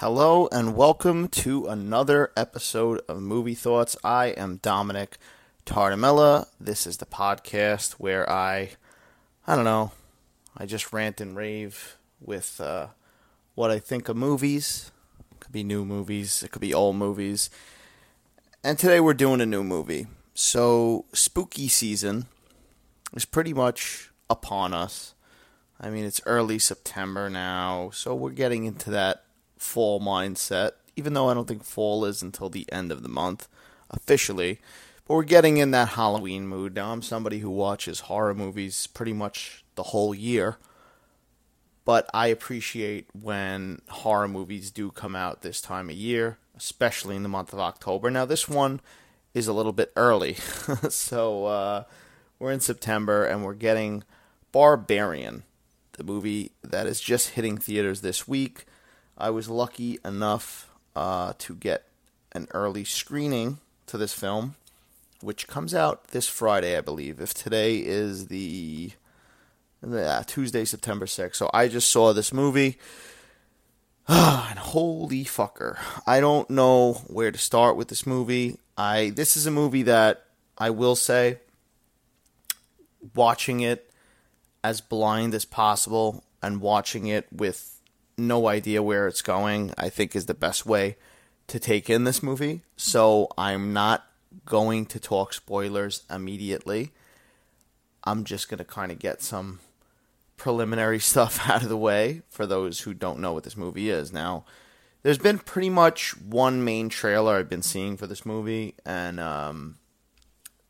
Hello and welcome to another episode of Movie Thoughts. I am Dominic Tardamella. This is the podcast where I, I don't know, I just rant and rave with uh, what I think of movies. It could be new movies, it could be old movies. And today we're doing a new movie. So, spooky season is pretty much upon us. I mean, it's early September now, so we're getting into that fall mindset, even though I don't think fall is until the end of the month officially. But we're getting in that Halloween mood. Now, I'm somebody who watches horror movies pretty much the whole year, but I appreciate when horror movies do come out this time of year, especially in the month of October. Now, this one is a little bit early, so uh, we're in September and we're getting Barbarian, the movie that is just hitting theaters this week. I was lucky enough uh, to get an early screening to this film, which comes out this Friday, I believe. If today is the yeah, Tuesday, September 6th. So I just saw this movie. and holy fucker. I don't know where to start with this movie. I this is a movie that I will say watching it as blind as possible and watching it with no idea where it's going, I think is the best way to take in this movie. So I'm not going to talk spoilers immediately. I'm just going to kind of get some preliminary stuff out of the way for those who don't know what this movie is. Now, there's been pretty much one main trailer I've been seeing for this movie, and um,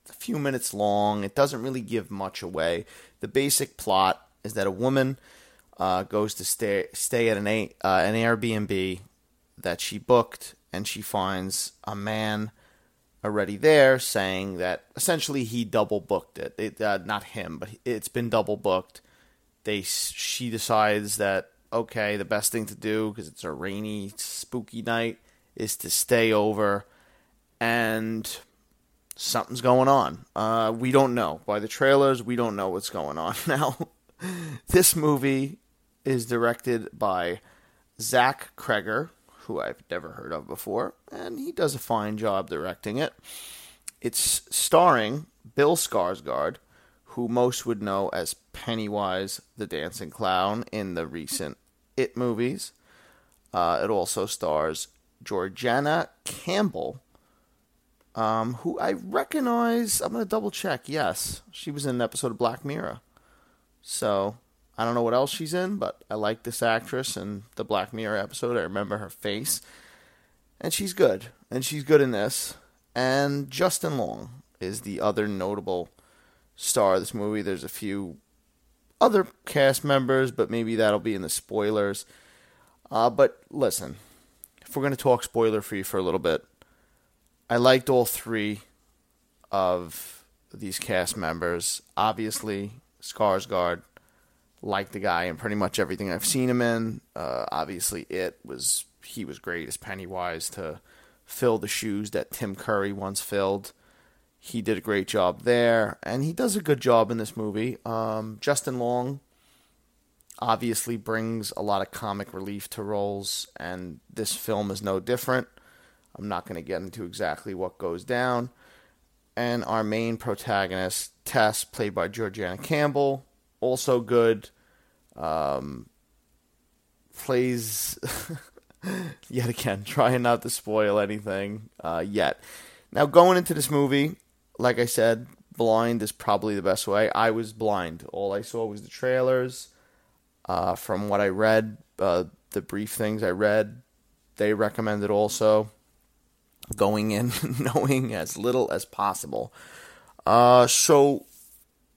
it's a few minutes long. It doesn't really give much away. The basic plot is that a woman uh, goes to stay stay at an a, uh, an Airbnb that she booked, and she finds a man already there saying that essentially he double booked it. it uh, not him, but it's been double booked. They she decides that okay, the best thing to do because it's a rainy, spooky night is to stay over, and something's going on. Uh, we don't know by the trailers. We don't know what's going on now. this movie is directed by Zach Cregger, who I've never heard of before, and he does a fine job directing it. It's starring Bill Skarsgård, who most would know as Pennywise the Dancing Clown in the recent It movies. Uh, it also stars Georgiana Campbell, um, who I recognize. I'm going to double check. Yes, she was in an episode of Black Mirror. So I don't know what else she's in, but I like this actress and the Black Mirror episode. I remember her face. And she's good. And she's good in this. And Justin Long is the other notable star of this movie. There's a few other cast members, but maybe that'll be in the spoilers. Uh, but listen, if we're going to talk spoiler free for a little bit, I liked all three of these cast members. Obviously, Skarsgård like the guy in pretty much everything I've seen him in. Uh, obviously, it was he was great as Pennywise to fill the shoes that Tim Curry once filled. He did a great job there, and he does a good job in this movie. Um, Justin Long obviously brings a lot of comic relief to roles, and this film is no different. I'm not going to get into exactly what goes down. And our main protagonist, Tess, played by Georgiana Campbell, also good. Um, plays yet again, trying not to spoil anything uh, yet. Now, going into this movie, like I said, blind is probably the best way. I was blind. All I saw was the trailers. Uh, from what I read, uh, the brief things I read, they recommended also going in knowing as little as possible. Uh, so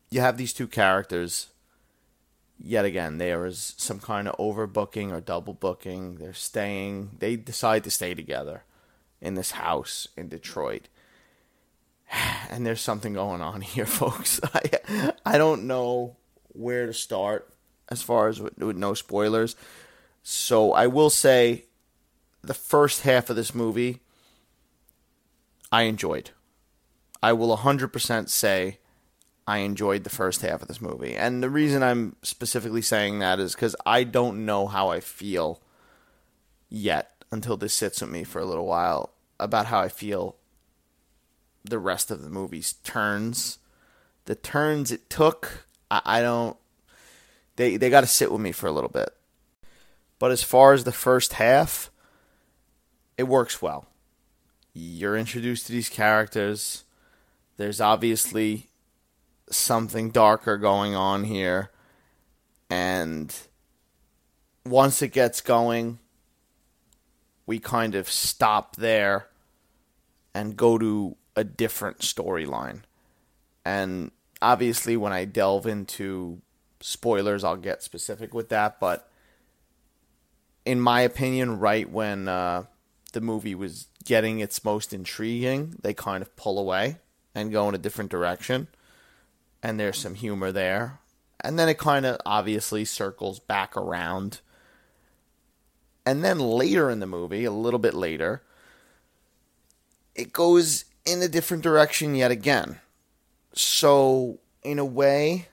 you have these two characters yet again, there is some kind of overbooking or double booking. They're staying, they decide to stay together in this house in Detroit. And there's something going on here, folks. I, I don't know where to start as far as with, with no spoilers. So I will say the first half of this movie I enjoyed. I will 100% say I enjoyed the first half of this movie. And the reason I'm specifically saying that is because I don't know how I feel yet until this sits with me for a little while about how I feel the rest of the movie's turns. The turns it took, I, I don't. They they got to sit with me for a little bit. But as far as the first half, it works well. You're introduced to these characters. There's obviously something darker going on here. And once it gets going, we kind of stop there and go to a different storyline. And obviously, when I delve into spoilers, I'll get specific with that. But in my opinion, right when uh, the movie was getting its most intriguing, they kind of pull away and go in a different direction. And there's some humor there. And then it kind of obviously circles back around. And then later in the movie, a little bit later, it goes in a different direction yet again. So, in a way,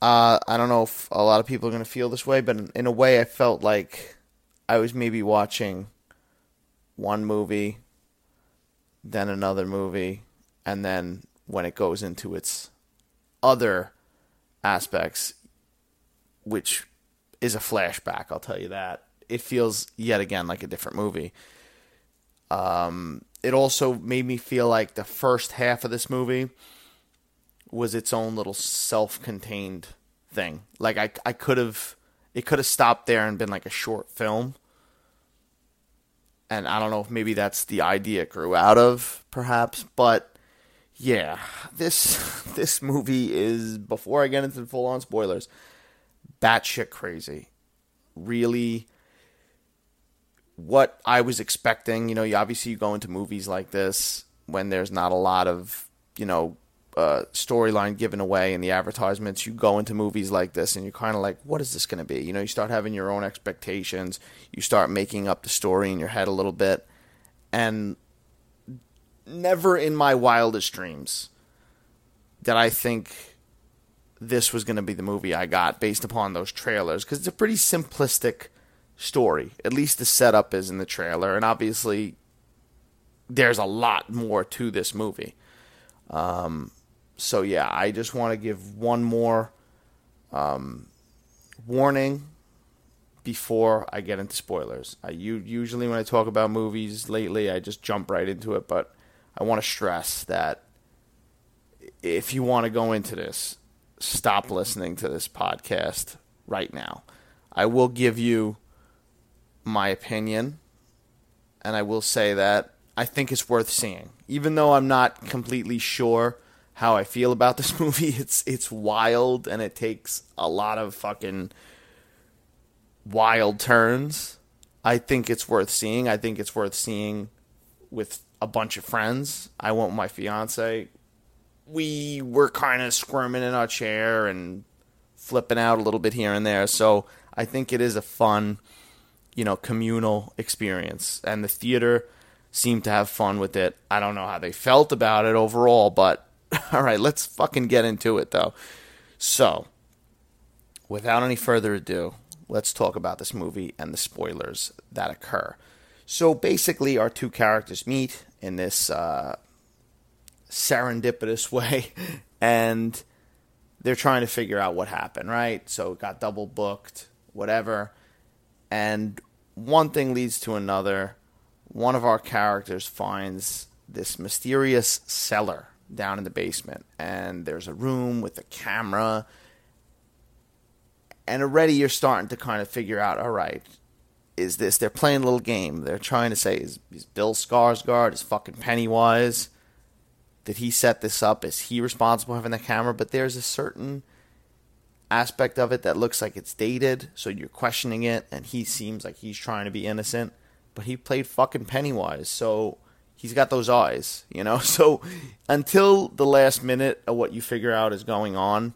uh, I don't know if a lot of people are going to feel this way, but in, in a way, I felt like I was maybe watching one movie, then another movie, and then when it goes into its other aspects, which is a flashback, I'll tell you that. It feels yet again like a different movie. Um, it also made me feel like the first half of this movie was its own little self-contained thing. Like I, I could have, it could have stopped there and been like a short film and I don't know if maybe that's the idea it grew out of, perhaps. But yeah, this this movie is before I get into the full on spoilers, batshit crazy. Really, what I was expecting. You know, you obviously you go into movies like this when there's not a lot of you know uh, storyline given away in the advertisements, you go into movies like this and you're kind of like, what is this going to be? You know, you start having your own expectations. You start making up the story in your head a little bit. And never in my wildest dreams did I think this was going to be the movie I got based upon those trailers because it's a pretty simplistic story. At least the setup is in the trailer. And obviously, there's a lot more to this movie. Um, so yeah, I just want to give one more um, warning before I get into spoilers. I usually when I talk about movies lately, I just jump right into it, but I want to stress that if you want to go into this, stop listening to this podcast right now. I will give you my opinion, and I will say that I think it's worth seeing, even though I'm not completely sure how I feel about this movie. It's it's wild and it takes a lot of fucking wild turns. I think it's worth seeing. I think it's worth seeing with a bunch of friends. I went with my fiance. We were kind of squirming in our chair and flipping out a little bit here and there. So I think it is a fun, you know, communal experience. And the theater seemed to have fun with it. I don't know how they felt about it overall, but All right, let's fucking get into it though. So, without any further ado, let's talk about this movie and the spoilers that occur. So basically, our two characters meet in this uh, serendipitous way, and they're trying to figure out what happened, right? So it got double booked, whatever. And one thing leads to another. One of our characters finds this mysterious cellar down in the basement, and there's a room with a camera. And already you're starting to kind of figure out, all right, is this? They're playing a little game. They're trying to say, is, is Bill Skarsgård, is fucking Pennywise? Did he set this up? Is he responsible for having the camera? But there's a certain aspect of it that looks like it's dated, so you're questioning it, and he seems like he's trying to be innocent, but he played fucking Pennywise, so he's got those eyes, you know. So until the last minute of what you figure out is going on,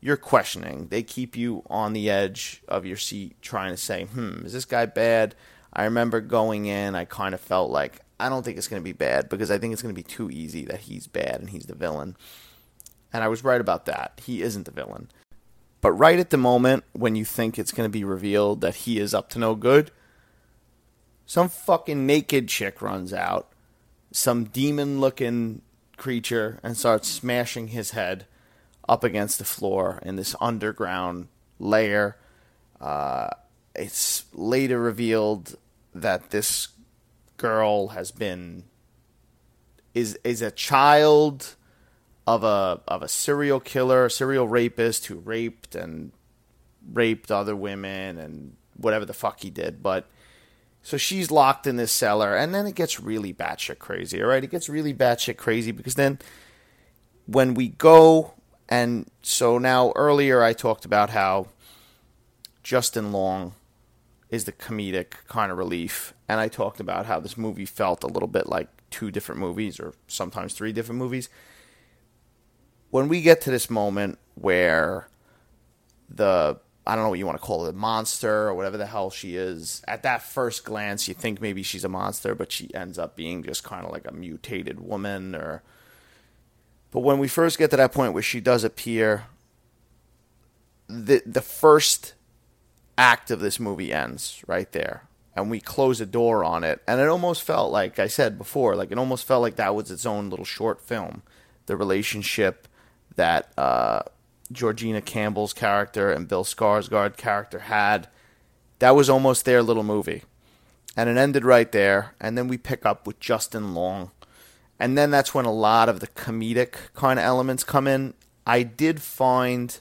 you're questioning. They keep you on the edge of your seat, trying to say, "Hmm, is this guy bad?" I remember going in, I kind of felt like I don't think it's going to be bad because I think it's going to be too easy that he's bad and he's the villain. And I was right about that. He isn't the villain. But right at the moment when you think it's going to be revealed that he is up to no good, some fucking naked chick runs out, some demon looking creature, and starts smashing his head up against the floor in this underground layer. Uh, it's later revealed that this girl has been is is a child of a of a serial killer, serial rapist who raped and raped other women and whatever the fuck he did. But so she's locked in this cellar, and then it gets really batshit crazy. All right, it gets really batshit crazy because then when we go and so now earlier I talked about how Justin Long is the comedic kind of relief, and I talked about how this movie felt a little bit like two different movies or sometimes three different movies. When we get to this moment where the I don't know what you want to call it, a monster or whatever the hell she is. At that first glance, you think maybe she's a monster, but she ends up being just kind of like a mutated woman or but when we first get to that point where she does appear the the first act of this movie ends right there. And we close a door on it. And it almost felt like I said before like it almost felt like that was its own little short film. The relationship that uh, Georgina Campbell's character and Bill Skarsgård character had that was almost their little movie. And it ended right there. And then we pick up with Justin Long and then that's when a lot of the comedic kind of elements come in I did find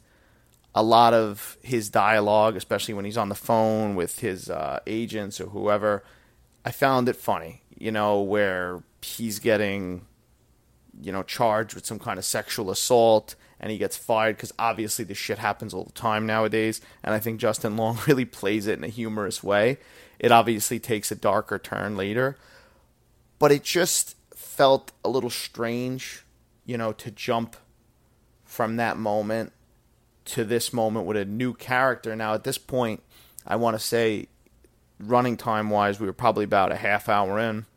a lot of his dialogue, especially when he's on the phone with his uh, agents or whoever, I found it funny. You know, where he's getting, you know, charged with some kind of sexual assault and he gets fired because obviously this shit happens all the time nowadays. And I think Justin Long really plays it in a humorous way. It obviously takes a darker turn later, but it just felt a little strange, you know, to jump from that moment to this moment with a new character. Now, at this point, I want to say, running time wise, we were probably about a half hour in.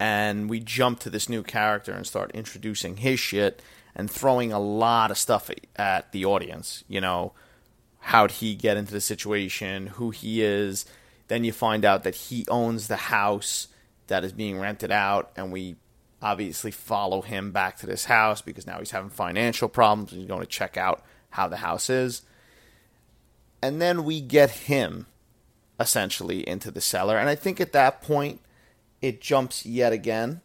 And we jump to this new character and start introducing his shit and throwing a lot of stuff at the audience. You know, how'd he get into the situation, who he is. Then you find out that he owns the house that is being rented out, and we obviously follow him back to this house because now he's having financial problems and he's going to check out how the house is. And then we get him essentially into the cellar. And I think at that point, it jumps yet again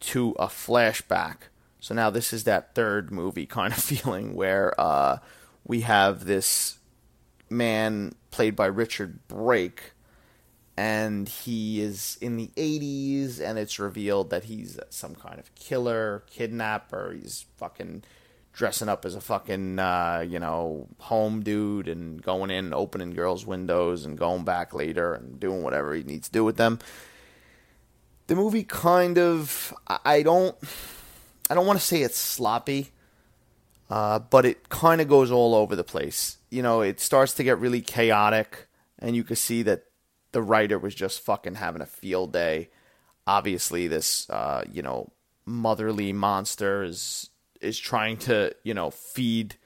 to a flashback. So now this is that third movie kind of feeling where uh, we have this man played by Richard Brake and he is in the 80s and it's revealed that he's some kind of killer kidnapper. He's fucking dressing up as a fucking uh, you know home dude and going in and opening girls windows and going back later and doing whatever he needs to do with them. The movie kind of i don't i don't want to say it's sloppy uh, but it kind of goes all over the place. You know it starts to get really chaotic and you can see that the writer was just fucking having a field day. Obviously, this uh, you know motherly monster is is trying to you know feed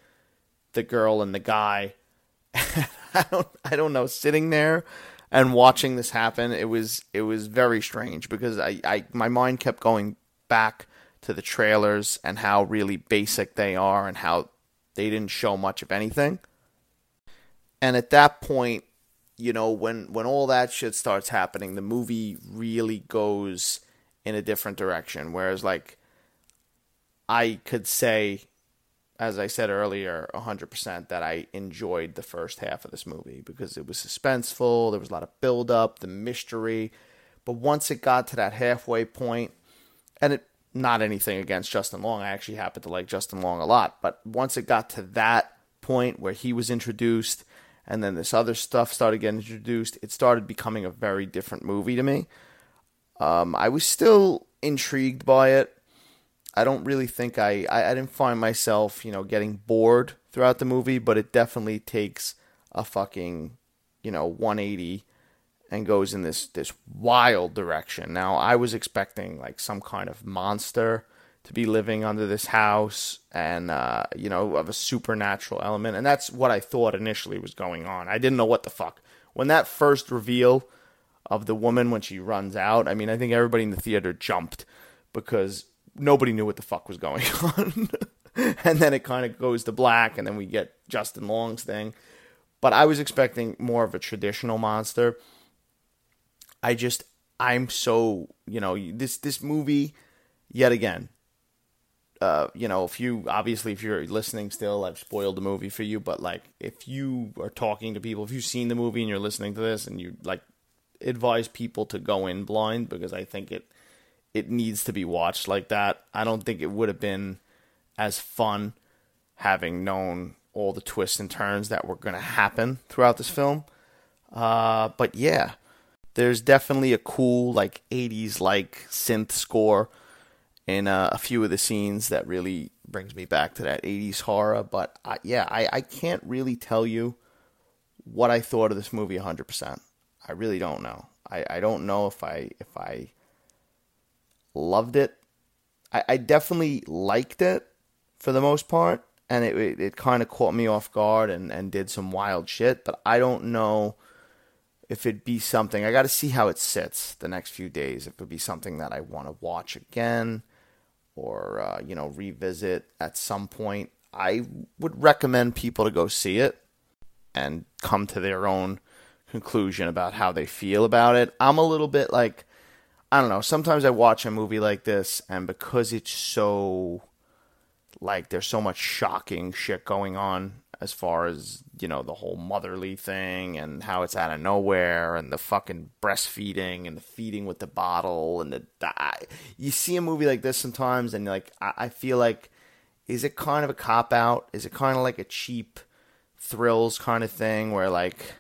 the girl and the guy. I don't I don't know. Sitting there and watching this happen, it was it was very strange because I, I my mind kept going back to the trailers and how really basic they are and how they didn't show much of anything. And at that point, you know, when when all that shit starts happening, the movie really goes in a different direction. Whereas, like, I could say, as I said earlier, hundred percent that I enjoyed the first half of this movie because it was suspenseful. There was a lot of build up, the mystery. But once it got to that halfway point, and it not anything against Justin Long, I actually happen to like Justin Long a lot. But once it got to that point where he was introduced and then this other stuff started getting introduced, it started becoming a very different movie to me. Um, I was still intrigued by it. I don't really think I, I, I didn't find myself, you know, getting bored throughout the movie, but it definitely takes a fucking, you know, 180 and goes in this this wild direction. Now, I was expecting like some kind of monster to be living under this house and uh, you know of a supernatural element and that's what i thought initially was going on i didn't know what the fuck when that first reveal of the woman when she runs out. I mean, I think everybody in the theater jumped because nobody knew what the fuck was going on. and then it kind of goes to black, and then we get Justin Long's thing. But I was expecting more of a traditional monster. I just, I'm so, you know, this this movie, yet again. Uh, you know, if you obviously if you're listening still, I've spoiled the movie for you. But like, if you are talking to people, if you've seen the movie and you're listening to this, and you like advise people to go in blind because I think it it needs to be watched like that. I don't think it would have been as fun having known all the twists and turns that were going to happen throughout this film. Uh, but yeah, there's definitely a cool like 80s like synth score in uh, a few of the scenes that really brings me back to that 80s horror. But yeah, I, I can't really tell you what I thought of this movie 100%. I really don't know. I, I don't know if I if I loved it. I, I definitely liked it for the most part, and it it, it kind of caught me off guard and, and did some wild shit. But I don't know if it'd be something. I got to see how it sits the next few days. If it'd be something that I want to watch again, or uh, you know revisit at some point. I would recommend people to go see it and come to their own conclusion about how they feel about it. I'm a little bit like I don't know. Sometimes I watch a movie like this, and because it's so like there's so much shocking shit going on as far as you know the whole motherly thing and how it's out of nowhere and the fucking breastfeeding and the feeding with the bottle and the, the you see a movie like this sometimes and like I, I feel like is it kind of a cop out? Is it kind of like a cheap thrills kind of thing where like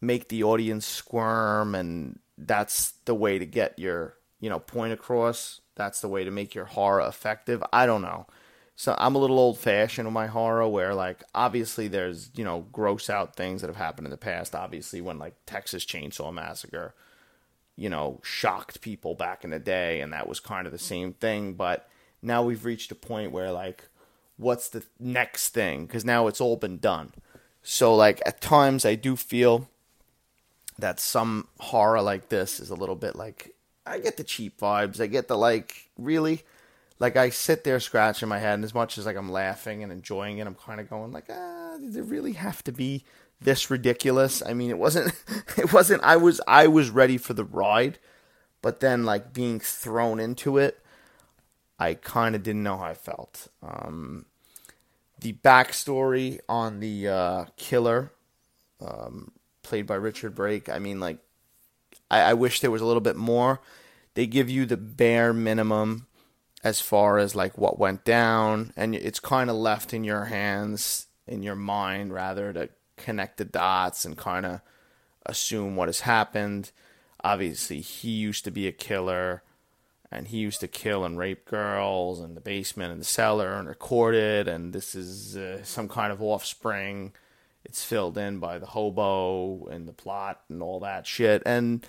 make the audience squirm and that's the way to get your you know point across? That's the way to make your horror effective? I don't know so I'm a little old fashioned with my horror where like obviously there's, you know, gross out things that have happened in the past. Obviously when like Texas Chainsaw Massacre, you know, shocked people back in the day and that was kind of the same thing, but now we've reached a point where like what's the next thing because now it's all been done. So like at times I do feel that some horror like this is a little bit like I get the cheap vibes. I get the like really like I sit there scratching my head, and as much as like I'm laughing and enjoying it, I'm kind of going like, ah, did it really have to be this ridiculous? I mean, it wasn't. It wasn't. I was. I was ready for the ride, but then like being thrown into it, I kind of didn't know how I felt. Um, the backstory on the uh, killer, um, played by Richard Brake. I mean, like, I, I wish there was a little bit more. They give you the bare minimum as far as like what went down and it's kind of left in your hands in your mind rather to connect the dots and kind of assume what has happened. Obviously he used to be a killer and he used to kill and rape girls in the basement and the cellar and record it and this is uh, some kind of offspring. It's filled in by the hobo and the plot and all that shit. And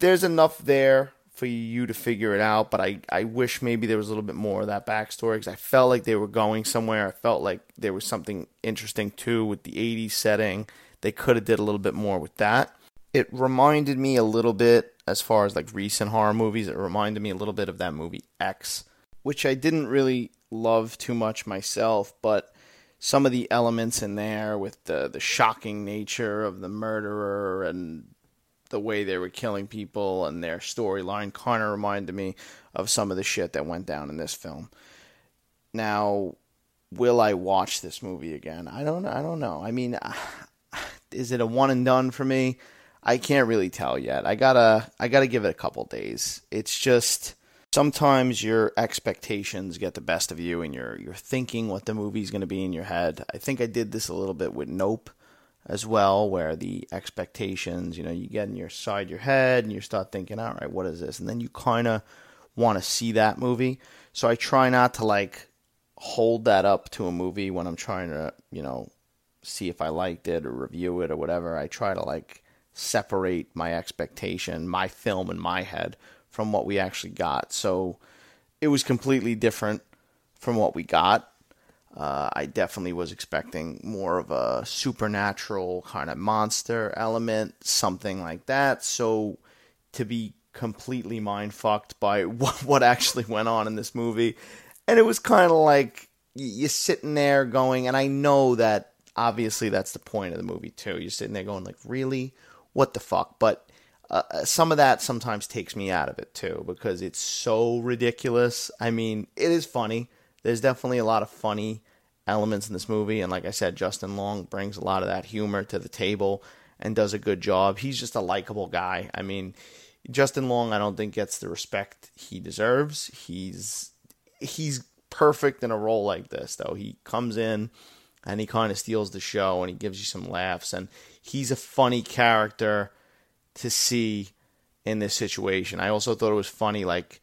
there's enough there for you to figure it out. But I, I wish maybe there was a little bit more of that backstory because I felt like they were going somewhere. I felt like there was something interesting too with the 80s setting. They could have did a little bit more with that. It reminded me a little bit as far as like recent horror movies. It reminded me a little bit of that movie X, which I didn't really love too much myself, but some of the elements in there with the the shocking nature of the murderer and the way they were killing people and their storyline kind of reminded me of some of the shit that went down in this film. Now, will I watch this movie again? I don't. I don't know. I mean, is it a one and done for me? I can't really tell yet. I gotta. I gotta give it a couple days. It's just sometimes your expectations get the best of you, and you're you're thinking what the movie's gonna be in your head. I think I did this a little bit with Nope as well, where the expectations, you know, you get in your side your head and you start thinking, all right, what is this? And then you kind of want to see that movie. So I try not to like hold that up to a movie when I'm trying to, you know, see if I liked it or review it or whatever. I try to like separate my expectation, my film in my head from what we actually got. So it was completely different from what we got uh, I definitely was expecting more of a supernatural kind of monster element, something like that. So to be completely mind fucked by what, what actually went on in this movie. And it was kind of like you're sitting there going, and I know that obviously that's the point of the movie too. You're sitting there going, like, really? What the fuck? But uh, uh, some of that sometimes takes me out of it too because it's so ridiculous. I mean, it is funny. There's definitely a lot of funny elements in this movie, and like I said, Justin Long brings a lot of that humor to the table and does a good job. He's just a likable guy. I mean, Justin Long, I don't think gets the respect he deserves. He's he's perfect in a role like this, though. He comes in and he kind of steals the show and he gives you some laughs and he's a funny character to see in this situation. I also thought it was funny, like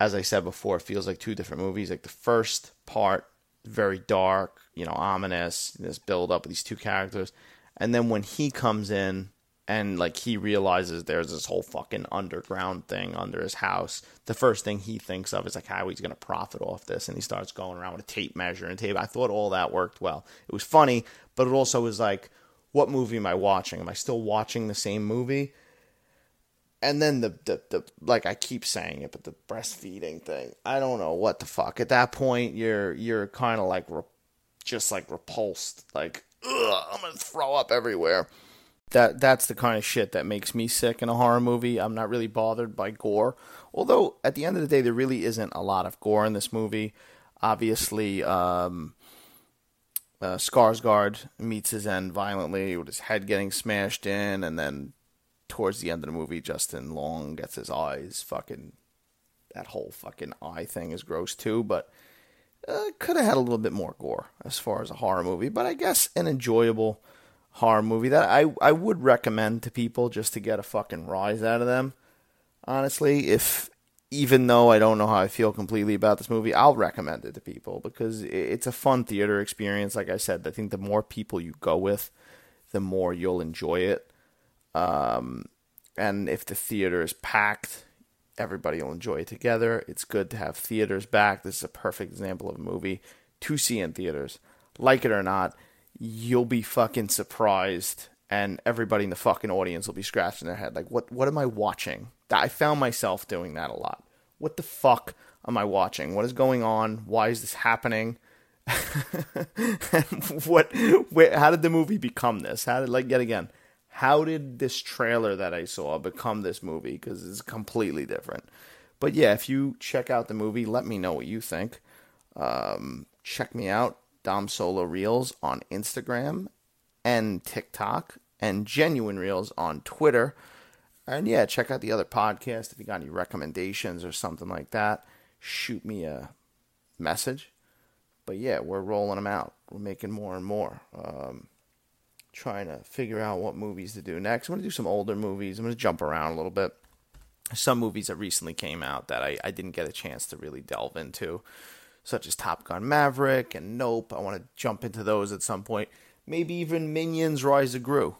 as I said before, it feels like two different movies. Like the first part, very dark, you know, ominous, this build up of these two characters, and then when he comes in and like he realizes there's this whole fucking underground thing under his house, the first thing he thinks of is like how he's gonna profit off this, and he starts going around with a tape measure and tape. I thought all that worked well. It was funny, but it also was like what movie am I watching? Am I still watching the same movie? And then the, the, the like I keep saying it, but the breastfeeding thing, I don't know what the fuck. At that point, you're you're kind of like re- just like repulsed, like Ugh, I'm gonna throw up everywhere. That that's the kind of shit that makes me sick in a horror movie. I'm not really bothered by gore, although at the end of the day, there really isn't a lot of gore in this movie. Obviously, um, uh, Skarsgård meets his end violently with his head getting smashed in, and then towards the end of the movie, Justin Long gets his eyes fucking. That whole fucking eye thing is gross too, but uh, could have had a little bit more gore as far as a horror movie. But I guess an enjoyable horror movie that I I would recommend to people just to get a fucking rise out of them. Honestly, if even though I don't know how I feel completely about this movie, I'll recommend it to people because it's a fun theater experience. Like I said, I think the more people you go with, the more you'll enjoy it. Um, and if the theater is packed, everybody will enjoy it together. It's good to have theaters back. This is a perfect example of a movie to see in theaters. Like it or not, you'll be fucking surprised and everybody in the fucking audience will be scratching their head like what what am I watching? I found myself doing that a lot. What the fuck am I watching? What is going on? Why is this happening? what where, how did the movie become this? How did like yet again, how did this trailer that I saw become this movie because it's completely different. But yeah, if you check out the movie, let me know what you think. Um, check me out Dom Solo Reels on Instagram and TikTok and Genuine Reels on Twitter. And yeah, check out the other podcast if you got any recommendations or something like that. Shoot me a message. But yeah, we're rolling them out. We're making more and more. Um, trying to figure out what movies to do next. I'm going to do some older movies. I'm going to jump around a little bit. Some movies that recently came out that I, I didn't get a chance to really delve into, such as Top Gun Maverick and Nope. I want to jump into those at some point maybe even Minions Rise of Gru.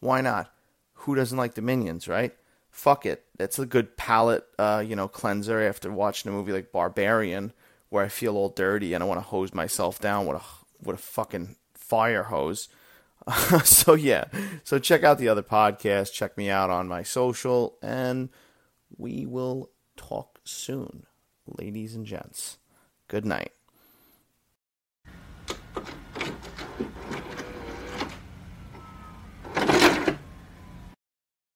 Why not? Who doesn't like the Minions, right? Fuck it. That's a good palate, uh, you know, cleanser after watching a movie like Barbarian, where I feel all dirty and I want to hose myself down with a with a fucking fire hose. so yeah, so check out the other podcast. Check me out on my social, and we will talk soon, ladies and gents. Good night.